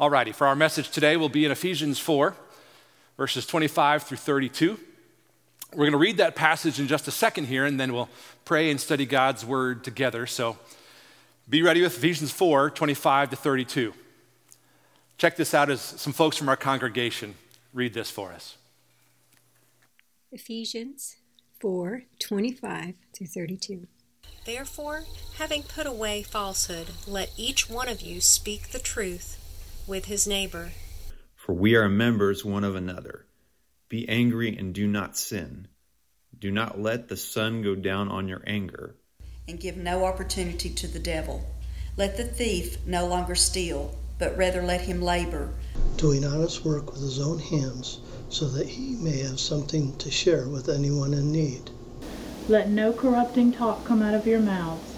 Alrighty, for our message today, we'll be in Ephesians 4, verses 25 through 32. We're going to read that passage in just a second here, and then we'll pray and study God's word together. So be ready with Ephesians 4, 25 to 32. Check this out as some folks from our congregation read this for us. Ephesians 4 25 through 32. Therefore, having put away falsehood, let each one of you speak the truth with his neighbor. For we are members one of another. Be angry and do not sin. Do not let the sun go down on your anger. And give no opportunity to the devil. Let the thief no longer steal, but rather let him labor, doing honest work with his own hands, so that he may have something to share with anyone in need. Let no corrupting talk come out of your mouths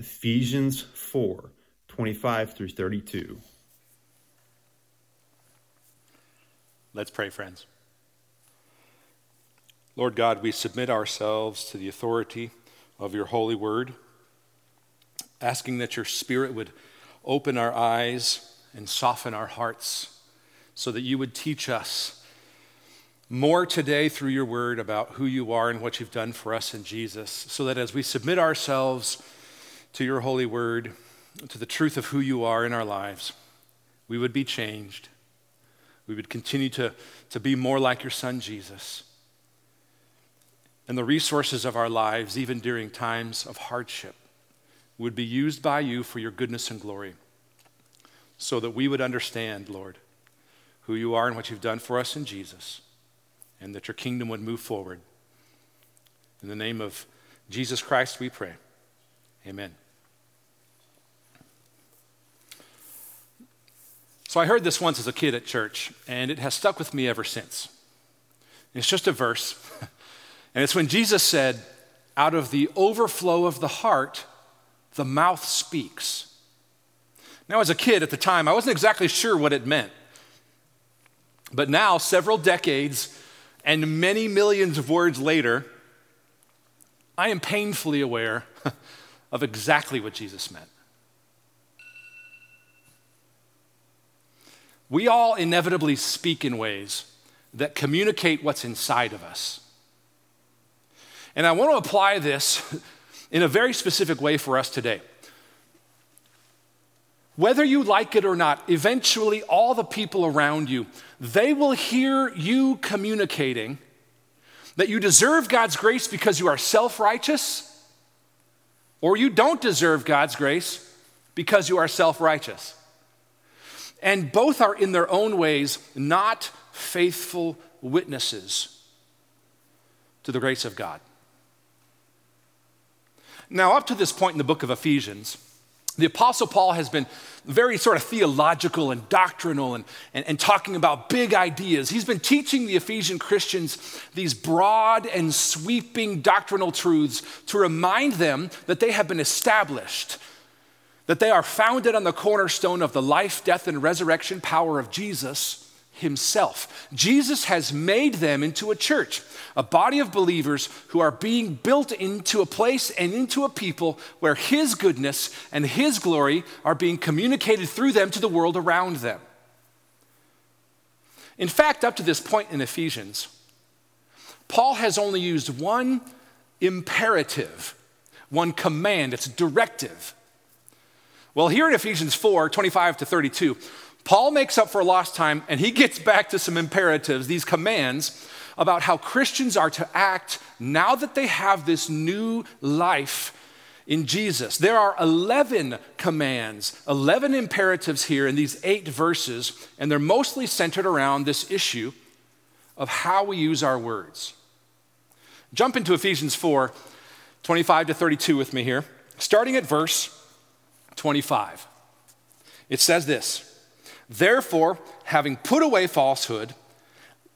Ephesians 4 25 through 32. Let's pray, friends. Lord God, we submit ourselves to the authority of your holy word, asking that your spirit would open our eyes and soften our hearts so that you would teach us more today through your word about who you are and what you've done for us in Jesus, so that as we submit ourselves to your holy word, to the truth of who you are in our lives, we would be changed. We would continue to, to be more like your son, Jesus. And the resources of our lives, even during times of hardship, would be used by you for your goodness and glory, so that we would understand, Lord, who you are and what you've done for us in Jesus, and that your kingdom would move forward. In the name of Jesus Christ, we pray. Amen. So I heard this once as a kid at church, and it has stuck with me ever since. It's just a verse, and it's when Jesus said, Out of the overflow of the heart, the mouth speaks. Now, as a kid at the time, I wasn't exactly sure what it meant. But now, several decades and many millions of words later, I am painfully aware of exactly what Jesus meant. We all inevitably speak in ways that communicate what's inside of us. And I want to apply this in a very specific way for us today. Whether you like it or not, eventually all the people around you, they will hear you communicating that you deserve God's grace because you are self-righteous or you don't deserve God's grace because you are self-righteous. And both are, in their own ways, not faithful witnesses to the grace of God. Now, up to this point in the book of Ephesians, the Apostle Paul has been very sort of theological and doctrinal and, and, and, talking about big ideas. He's been teaching the Ephesian Christians these broad and sweeping doctrinal truths to remind them that they have been established that they are founded on the cornerstone of the life, death, and resurrection power of Jesus himself. Jesus has made them into a church, a body of believers who are being built into a place and into a people where his goodness and his glory are being communicated through them to the world around them. In fact, up to this point in Ephesians, Paul has only used one imperative, one command, it's a directive well, here in Ephesians 4 25 to 32, Paul makes up for lost time and he gets back to some imperatives, these commands about how Christians are to act now that they have this new life in Jesus. There are 11 commands, 11 imperatives here in these eight verses, and they're mostly centered around this issue of how we use our words. Jump into Ephesians 4 25 to 32 with me here, starting at verse 25. It says this Therefore, having put away falsehood,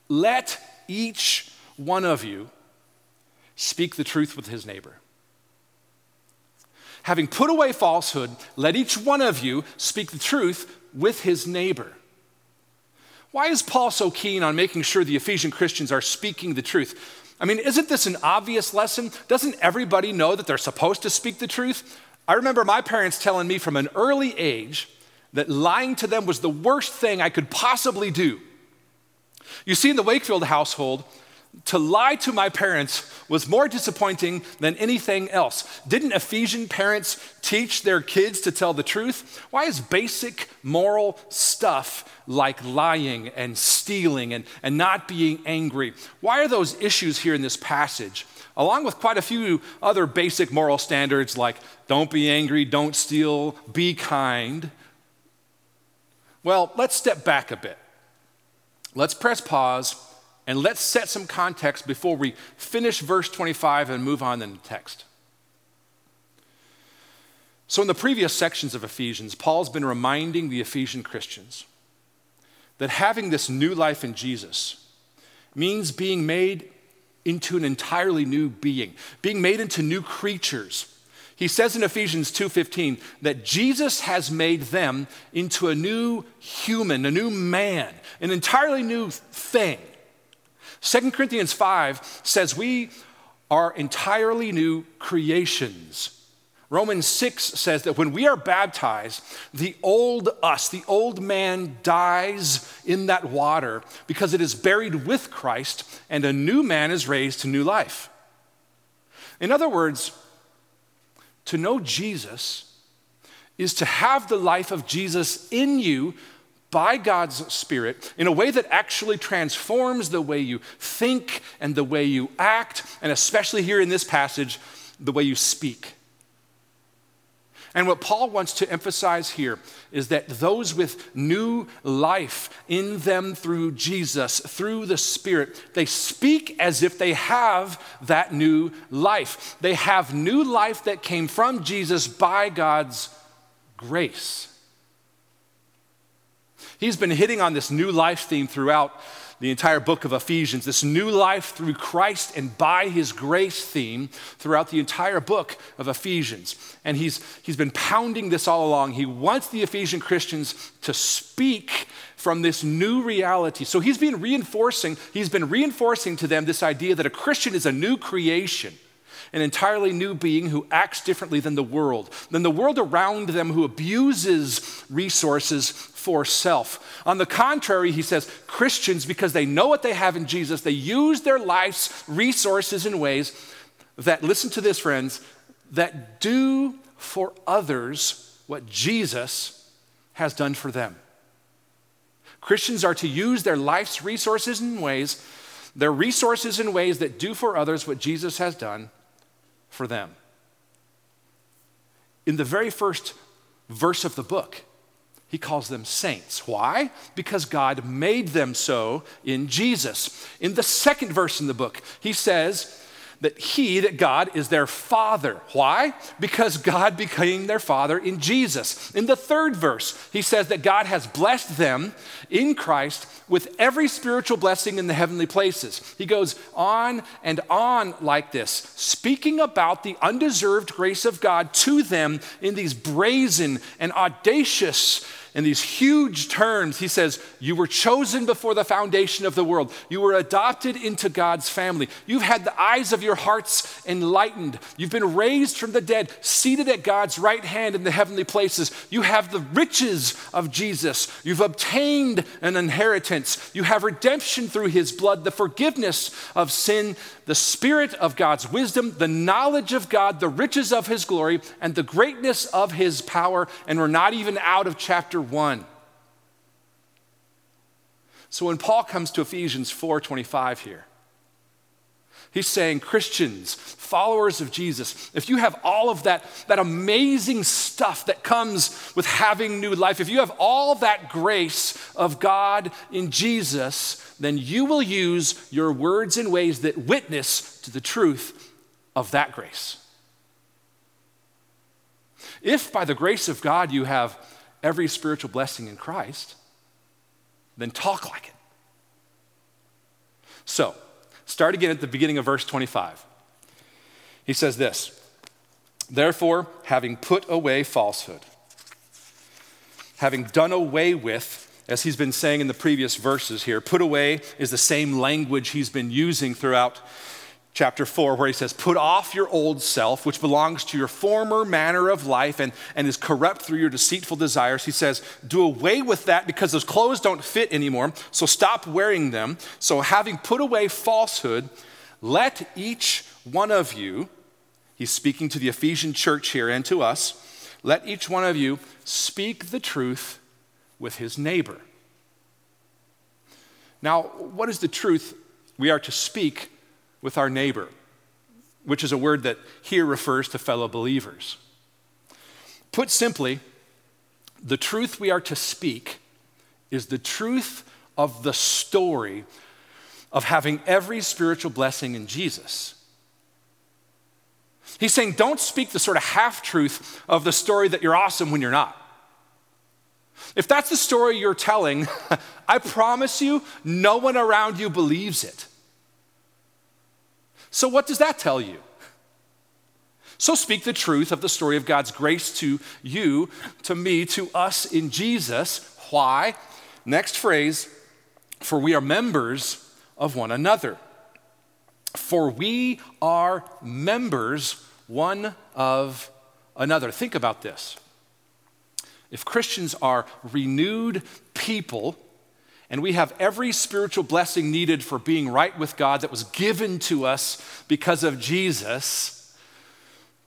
let each one of you speak the truth with his neighbor. Having put away falsehood, let each one of you speak the truth with his neighbor. Why is Paul so keen on making sure the Ephesian Christians are speaking the truth? I mean, isn't this an obvious lesson? Doesn't everybody know that they're supposed to speak the truth? I remember my parents telling me from an early age that lying to them was the worst thing I could possibly do. You see, in the Wakefield household, to lie to my parents was more disappointing than anything else. Didn't Ephesian parents teach their kids to tell the truth? Why is basic moral stuff like lying and stealing and, and not being angry, why are those issues here in this passage? Along with quite a few other basic moral standards like don't be angry, don't steal, be kind. Well, let's step back a bit. Let's press pause and let's set some context before we finish verse 25 and move on in the text. So, in the previous sections of Ephesians, Paul's been reminding the Ephesian Christians that having this new life in Jesus means being made into an entirely new being, being made into new creatures. He says in Ephesians 2:15 that Jesus has made them into a new human, a new man, an entirely new thing. 2 Corinthians 5 says we are entirely new creations. Romans 6 says that when we are baptized, the old us, the old man dies in that water because it is buried with Christ and a new man is raised to new life. In other words, to know Jesus is to have the life of Jesus in you by God's Spirit in a way that actually transforms the way you think and the way you act, and especially here in this passage, the way you speak. And what Paul wants to emphasize here is that those with new life in them through Jesus, through the Spirit, they speak as if they have that new life. They have new life that came from Jesus by God's grace. He's been hitting on this new life theme throughout the entire book of Ephesians, this new life through Christ and by his grace theme throughout the entire book of Ephesians. And he's, he's been pounding this all along. He wants the Ephesian Christians to speak from this new reality. So he's been reinforcing, he's been reinforcing to them this idea that a Christian is a new creation an entirely new being who acts differently than the world, than the world around them who abuses resources for self. On the contrary, he says, Christians, because they know what they have in Jesus, they use their life's resources in ways that, listen to this, friends, that do for others what Jesus has done for them. Christians are to use their life's resources in ways, their resources in ways that do for others what Jesus has done for them. In the very first verse of the book, he calls them saints. Why? Because God made them so in Jesus. In the second verse in the book, he says, that he, that God, is their father. Why? Because God became their father in Jesus. In the third verse, he says that God has blessed them in Christ with every spiritual blessing in the heavenly places. He goes on and on like this, speaking about the undeserved grace of God to them in these brazen and audacious in these huge terms, he says, You were chosen before the foundation of the world. You were adopted into God's family. You've had the eyes of your hearts enlightened. You've been raised from the dead, seated at God's right hand in the heavenly places. You have the riches of Jesus. You've obtained an inheritance. You have redemption through his blood, the forgiveness of sin, the spirit of God's wisdom, the knowledge of God, the riches of his glory, and the greatness of his power. And we're not even out of chapter 1. So when Paul comes to Ephesians 4:25 here, he's saying Christians, followers of Jesus, if you have all of that, that amazing stuff that comes with having new life, if you have all that grace of God in Jesus, then you will use your words in ways that witness to the truth of that grace. If by the grace of God you have every spiritual blessing in Christ, then talk like it. So, start again at the beginning of verse 25. He says this Therefore, having put away falsehood, having done away with, as he's been saying in the previous verses here, put away is the same language he's been using throughout chapter 4, where he says, Put off your old self, which belongs to your former manner of life and, and is corrupt through your deceitful desires. He says, Do away with that because those clothes don't fit anymore, so stop wearing them. So, having put away falsehood, let each one of you, he's speaking to the Ephesian church here and to us, let each one of you speak the truth with his neighbor. Now, what is the truth we are to speak with our neighbor, which is a word that here refers to fellow believers. Put simply, the truth we are to speak is the truth of the story of having every spiritual blessing in Jesus. He's saying, don't speak the sort of half truth of the story that you're awesome when you're not. If that's the story you're telling, I promise you, no one around you believes it. So, what does that tell you? So, speak the truth of the story of God's grace to you, to me, to us in Jesus. Why? Next phrase, for we are members of one another. For we are members one of another. Think about this. If Christians are renewed people, and we have every spiritual blessing needed for being right with God that was given to us because of Jesus,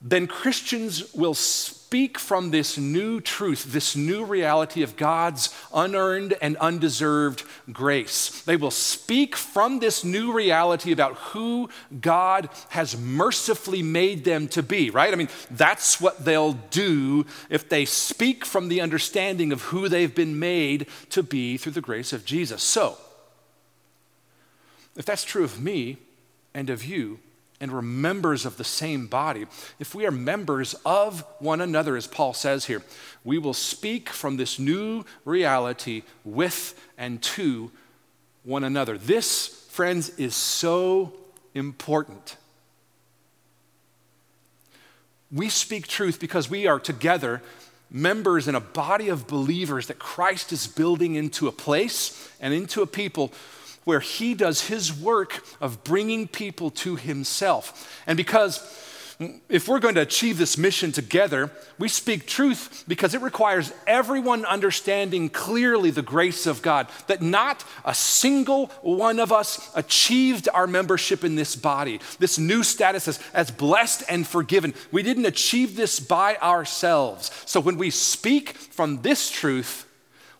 then Christians will speak from this new truth, this new reality of God's unearned and undeserved grace. They will speak from this new reality about who God has mercifully made them to be, right? I mean, that's what they'll do if they speak from the understanding of who they've been made to be through the grace of Jesus. So, if that's true of me and of you, and we're members of the same body, if we are members of one another, as Paul says here, we will speak from this new reality with and to one another. This, friends, is so important. We speak truth because we are together members in a body of believers that Christ is building into a place and into a people where he does his work of bringing people to himself. And because if we're going to achieve this mission together, we speak truth because it requires everyone understanding clearly the grace of God, that not a single one of us achieved our membership in this body, this new status as, as blessed and forgiven. We didn't achieve this by ourselves. So when we speak from this truth,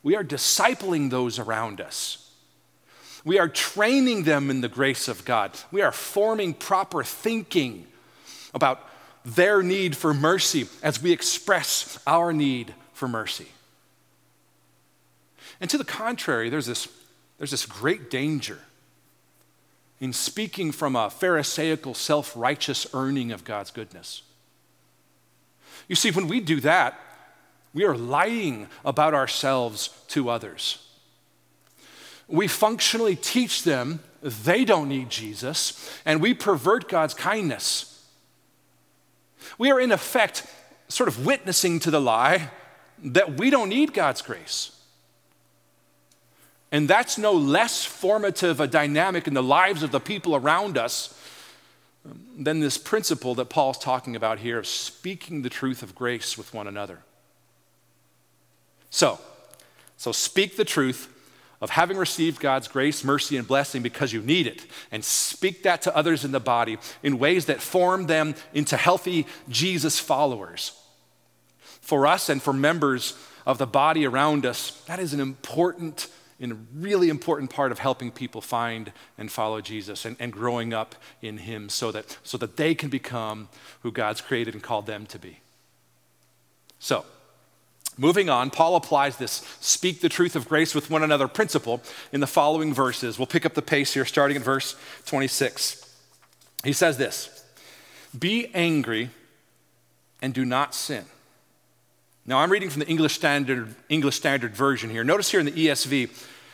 we are discipling those around us. We are training them in the grace of God. We are forming proper thinking about their need for mercy as we express our need for mercy. And to the contrary, there's this, there's this great danger in speaking from a Pharisaical, self righteous earning of God's goodness. You see, when we do that, we are lying about ourselves to others we functionally teach them they don't need Jesus, and we pervert God's kindness. We are, in effect, sort of witnessing to the lie that we don't need God's grace. And that's no less formative a dynamic in the lives of the people around us than this principle that Paul's talking about here of speaking the truth of grace with one another. So, so speak the truth of having received God's grace, mercy, and blessing because you need it, and speak that to others in the body in ways that form them into healthy Jesus followers. For us and for members of the body around us, that is an important and a really important part of helping people find and follow Jesus and, and growing up in Him so that, so that they can become who God's created and called them to be. So, Moving on, Paul applies this speak the truth of grace with one another principle in the following verses. We'll pick up the pace here, starting at verse 26. He says this Be angry and do not sin. Now, I'm reading from the English Standard, English Standard Version here. Notice here in the ESV,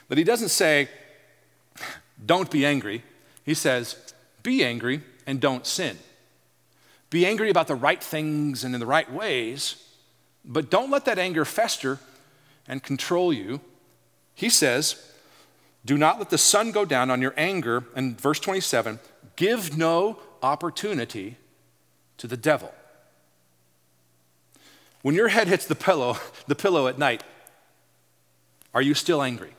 that he doesn't say, don't be angry. He says, be angry and don't sin. Be angry about the right things and in the right ways, but don't let that anger fester and control you. He says, do not let the sun go down on your anger. And verse 27 give no opportunity to the devil. When your head hits the pillow, the pillow at night, are you still angry?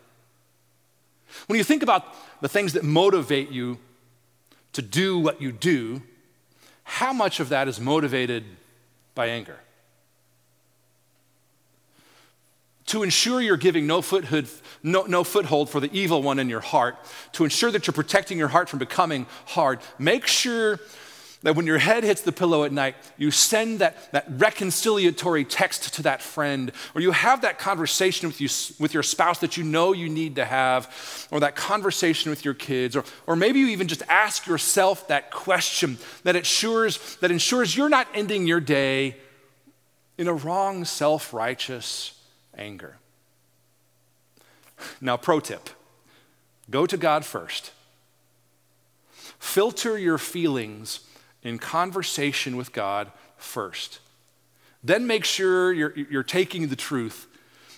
When you think about the things that motivate you to do what you do, how much of that is motivated by anger? To ensure you're giving no foothold, no, no foothold for the evil one in your heart, to ensure that you're protecting your heart from becoming hard, make sure that when your head hits the pillow at night, you send that, that reconciliatory text to that friend, or you have that conversation with, you, with your spouse that you know you need to have, or that conversation with your kids, or, or maybe you even just ask yourself that question that ensures, that ensures you're not ending your day in a wrong, self righteous anger. Now, pro tip go to God first. Filter your feelings in conversation with God first. Then make sure you're, you're taking the truth.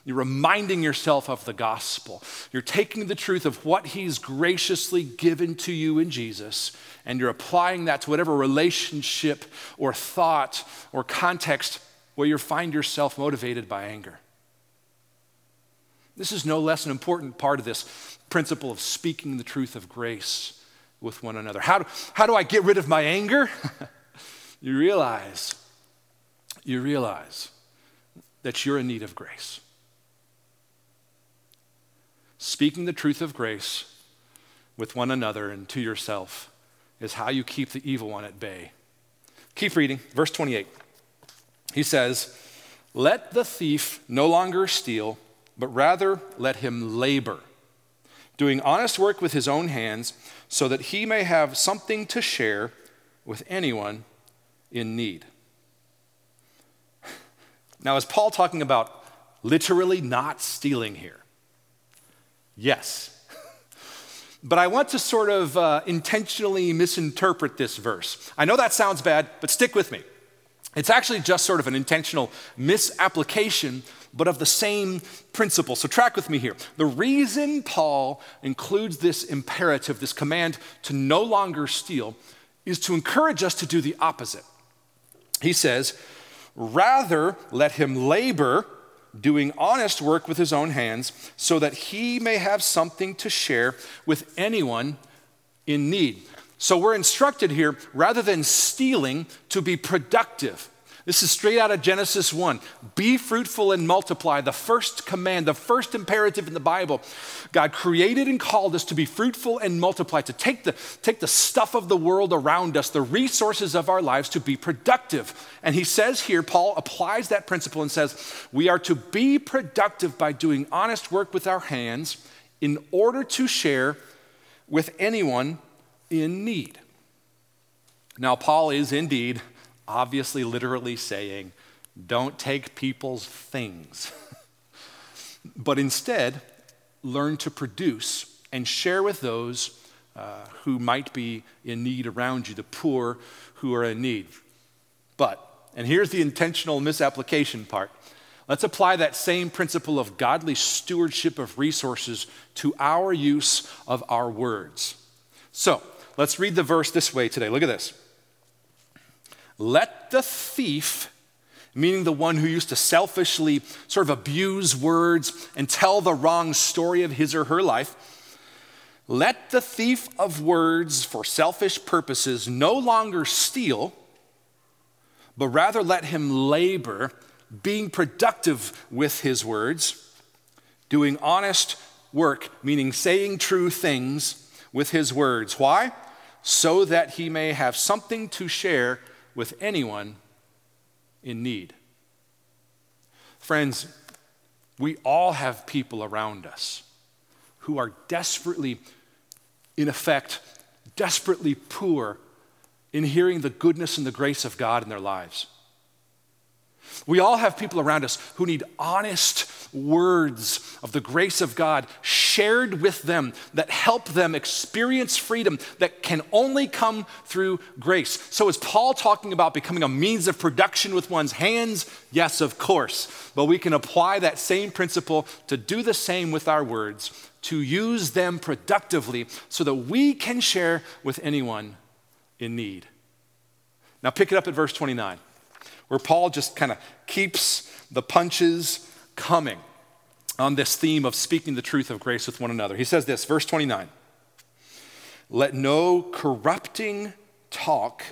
You're reminding yourself of the gospel. You're taking the truth of what He's graciously given to you in Jesus, and you're applying that to whatever relationship or thought or context where you find yourself motivated by anger. This is no less an important part of this principle of speaking the truth of grace with one another. How do, how do I get rid of my anger? you realize, you realize that you're in need of grace. Speaking the truth of grace with one another and to yourself is how you keep the evil one at bay. Keep reading, verse 28. He says, Let the thief no longer steal, but rather let him labor doing honest work with his own hands, so that he may have something to share with anyone in need. Now, is Paul talking about literally not stealing here? Yes. But I want to sort of uh, intentionally misinterpret this verse. I know that sounds bad, but stick with me. It's actually just sort of an intentional misapplication but of the same principle. So, track with me here. The reason Paul includes this imperative, this command to no longer steal, is to encourage us to do the opposite. He says, Rather, let him labor, doing honest work with his own hands, so that he may have something to share with anyone in need. So, we're instructed here, rather than stealing, to be productive this is straight out of Genesis 1. Be fruitful and multiply. The first command, the first imperative in the Bible. God created and called us to be fruitful and multiply, to take the, take the stuff of the world around us, the resources of our lives, to be productive. And he says here, Paul applies that principle and says, we are to be productive by doing honest work with our hands in order to share with anyone in need. Now, Paul is indeed obviously literally saying, don't take people's things, but instead, learn to produce and share with those uh, who might be in need around you, the poor who are in need. But, and here's the intentional misapplication part. Let's apply that same principle of godly stewardship of resources to our use of our words. So, let's read the verse this way today. Look at this. Let the thief, meaning the one who used to selfishly sort of abuse words and tell the wrong story of his or her life, let the thief of words for selfish purposes no longer steal, but rather let him labor, being productive with his words, doing honest work, meaning saying true things with his words. Why? So that he may have something to share with anyone in need. Friends, we all have people around us who are desperately, in effect, desperately poor in hearing the goodness and the grace of God in their lives. We all have people around us who need honest words of the grace of God shared with them that help them experience freedom that can only come through grace. So, is Paul talking about becoming a means of production with one's hands? Yes, of course. But we can apply that same principle to do the same with our words, to use them productively so that we can share with anyone in need. Now, pick it up at verse 29 where Paul just kind of keeps the punches coming on this theme of speaking the truth of grace with one another. He says this, verse 29 Let no corrupting talk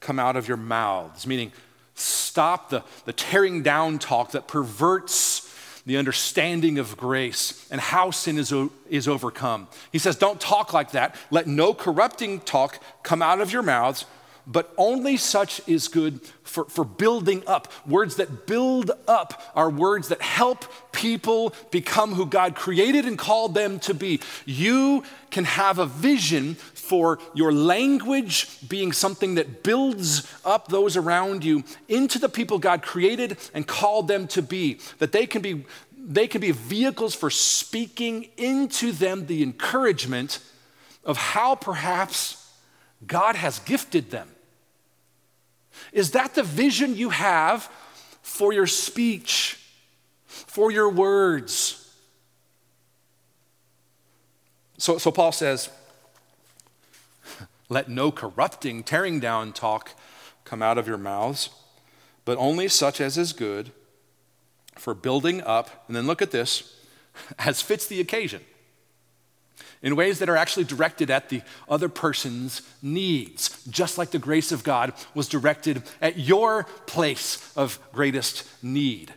come out of your mouths, meaning stop the, the tearing down talk that perverts the understanding of grace and how sin is, is overcome. He says, Don't talk like that. Let no corrupting talk come out of your mouths but only such is good for, for building up. Words that build up are words that help people become who God created and called them to be. You can have a vision for your language being something that builds up those around you into the people God created and called them to be, that they can be, they can be vehicles for speaking into them the encouragement of how perhaps God has gifted them. Is that the vision you have for your speech, for your words? So, so Paul says, let no corrupting, tearing down talk come out of your mouths, but only such as is good for building up. And then look at this, as fits the occasion in ways that are actually directed at the other person's needs, just like the grace of God was directed at your place of greatest need.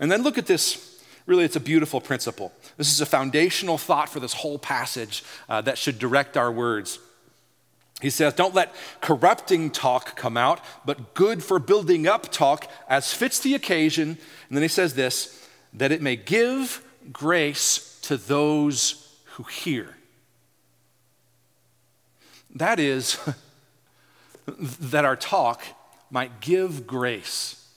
And then look at this. Really, it's a beautiful principle. This is a foundational thought for this whole passage uh, that should direct our words. He says, Don't let corrupting talk come out, but good for building up talk as fits the occasion. And then he says this that it may give grace to those who hear. That is, that our talk might give grace,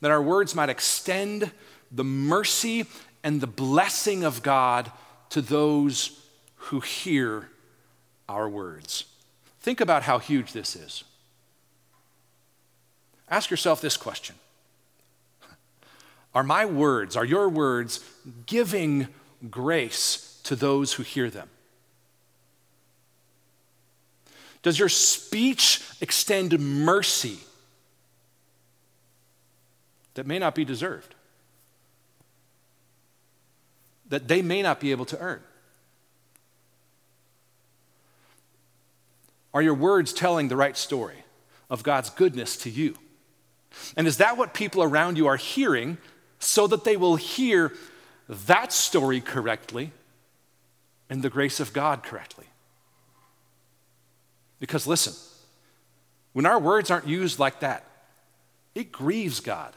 that our words might extend the mercy and the blessing of God to those who hear our words. Think about how huge this is. Ask yourself this question Are my words, are your words giving grace to those who hear them? Does your speech extend mercy that may not be deserved? That they may not be able to earn? Are your words telling the right story of God's goodness to you? And is that what people around you are hearing so that they will hear that story correctly and the grace of God correctly. Because listen, when our words aren't used like that, it grieves God.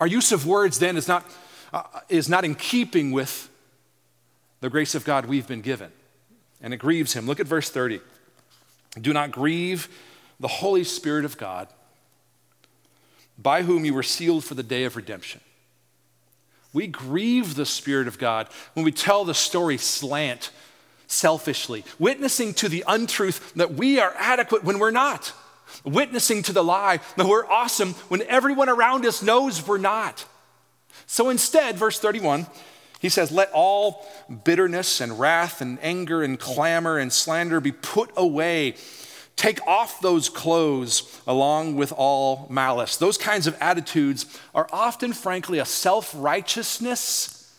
Our use of words then is not, uh, is not in keeping with the grace of God we've been given, and it grieves Him. Look at verse 30. Do not grieve the Holy Spirit of God, by whom you were sealed for the day of redemption. We grieve the Spirit of God when we tell the story slant, selfishly, witnessing to the untruth that we are adequate when we're not, witnessing to the lie that we're awesome when everyone around us knows we're not. So instead, verse 31, he says, Let all bitterness and wrath and anger and clamor and slander be put away Take off those clothes along with all malice. Those kinds of attitudes are often, frankly, a self righteousness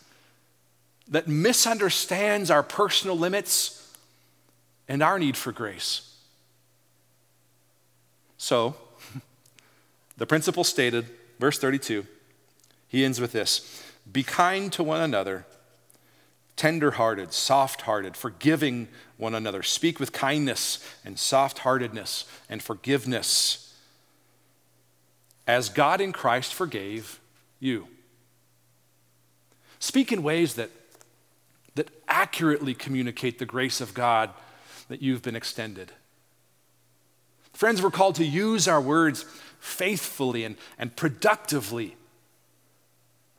that misunderstands our personal limits and our need for grace. So, the principle stated, verse 32, he ends with this Be kind to one another tenderhearted, soft hearted, forgiving one another. Speak with kindness and soft heartedness and forgiveness as God in Christ forgave you. Speak in ways that, that accurately communicate the grace of God that you've been extended. Friends, we're called to use our words faithfully and, and productively,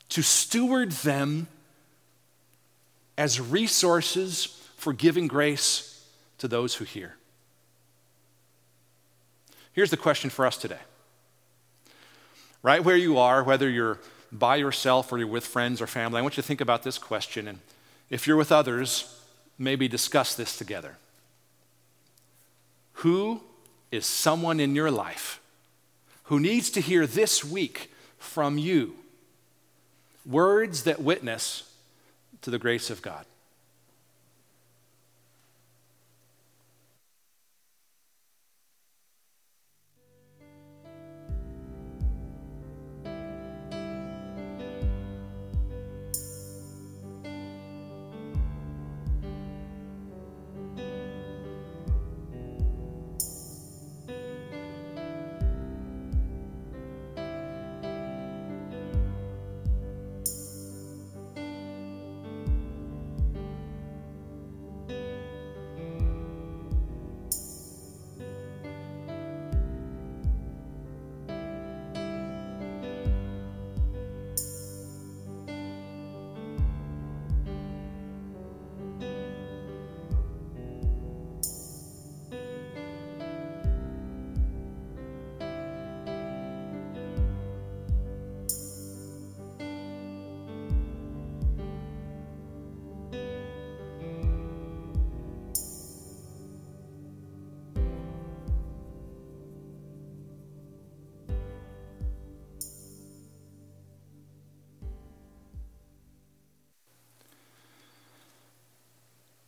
to steward them as resources for giving grace to those who hear. Here's the question for us today. Right where you are, whether you're by yourself or you're with friends or family, I want you to think about this question. And if you're with others, maybe discuss this together. Who is someone in your life who needs to hear this week from you words that witness to the grace of God?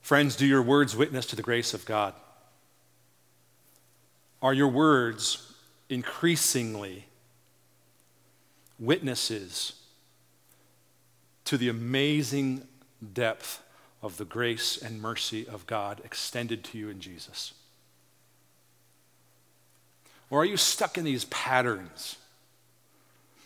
Friends, do your words witness to the grace of God? Are your words increasingly witnesses to the amazing depth of the grace and mercy of God extended to you in Jesus? Or are you stuck in these patterns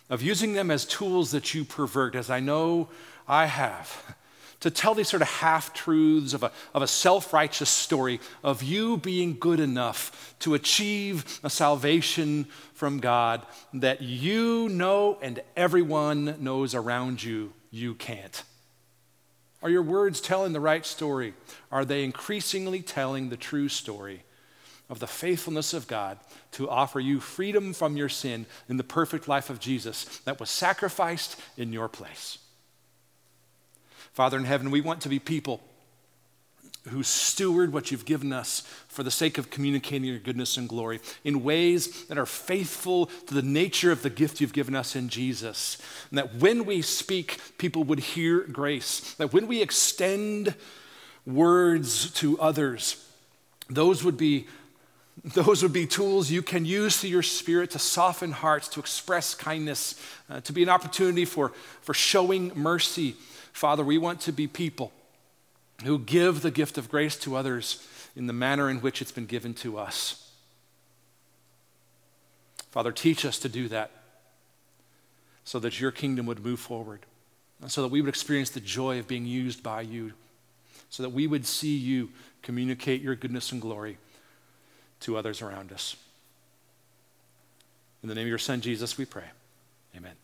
of using them as tools that you pervert, as I know I have? To tell these sort of half truths of a, of a self righteous story of you being good enough to achieve a salvation from God that you know and everyone knows around you you can't. Are your words telling the right story? Are they increasingly telling the true story of the faithfulness of God to offer you freedom from your sin in the perfect life of Jesus that was sacrificed in your place? Father in heaven, we want to be people who steward what you've given us for the sake of communicating your goodness and glory in ways that are faithful to the nature of the gift you've given us in Jesus. And that when we speak, people would hear grace. That when we extend words to others, those would be those would be tools you can use through your spirit to soften hearts, to express kindness, uh, to be an opportunity for, for showing mercy Father, we want to be people who give the gift of grace to others in the manner in which it's been given to us. Father, teach us to do that so that your kingdom would move forward, and so that we would experience the joy of being used by you, so that we would see you communicate your goodness and glory to others around us. In the name of your Son, Jesus, we pray. Amen.